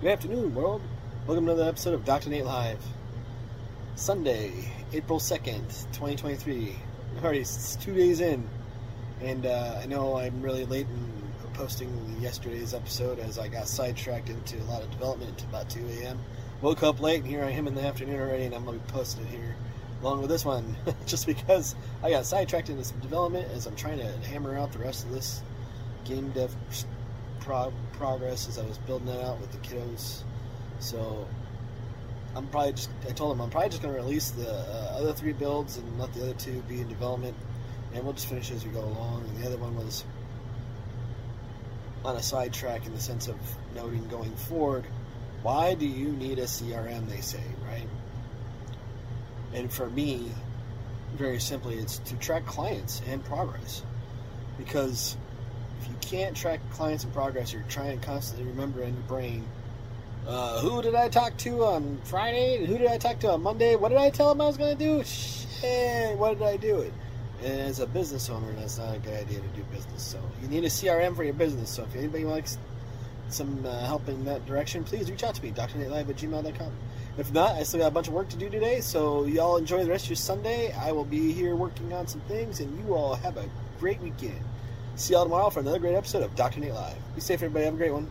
Good afternoon, world. Welcome to another episode of Dr. Nate Live. Sunday, April 2nd, 2023. Already s- two days in, and uh, I know I'm really late in posting yesterday's episode as I got sidetracked into a lot of development about 2 a.m. Woke up late, and here I am in the afternoon already, and I'm going to be posting it here along with this one, just because I got sidetracked into some development as I'm trying to hammer out the rest of this game dev pro- progress as I was building it out with the kiddos. So I'm probably just, I told them I'm probably just going to release the uh, other three builds and let the other two be in development, and we'll just finish as we go along. And the other one was on a sidetrack in the sense of noting going forward, why do you need a CRM, they say, right? And for me, very simply, it's to track clients and progress. Because can't track clients and progress, you're trying to constantly remember in your brain uh, who did I talk to on Friday? Who did I talk to on Monday? What did I tell them I was going to do? Shit, what did I do it? And as a business owner, that's not a good idea to do business. So you need a CRM for your business. So if anybody likes some uh, help in that direction, please reach out to me, drnatelive at gmail.com. If not, I still got a bunch of work to do today. So y'all enjoy the rest of your Sunday. I will be here working on some things, and you all have a great weekend. See y'all tomorrow for another great episode of Dr. Nate Live. Be safe, everybody. Have a great one.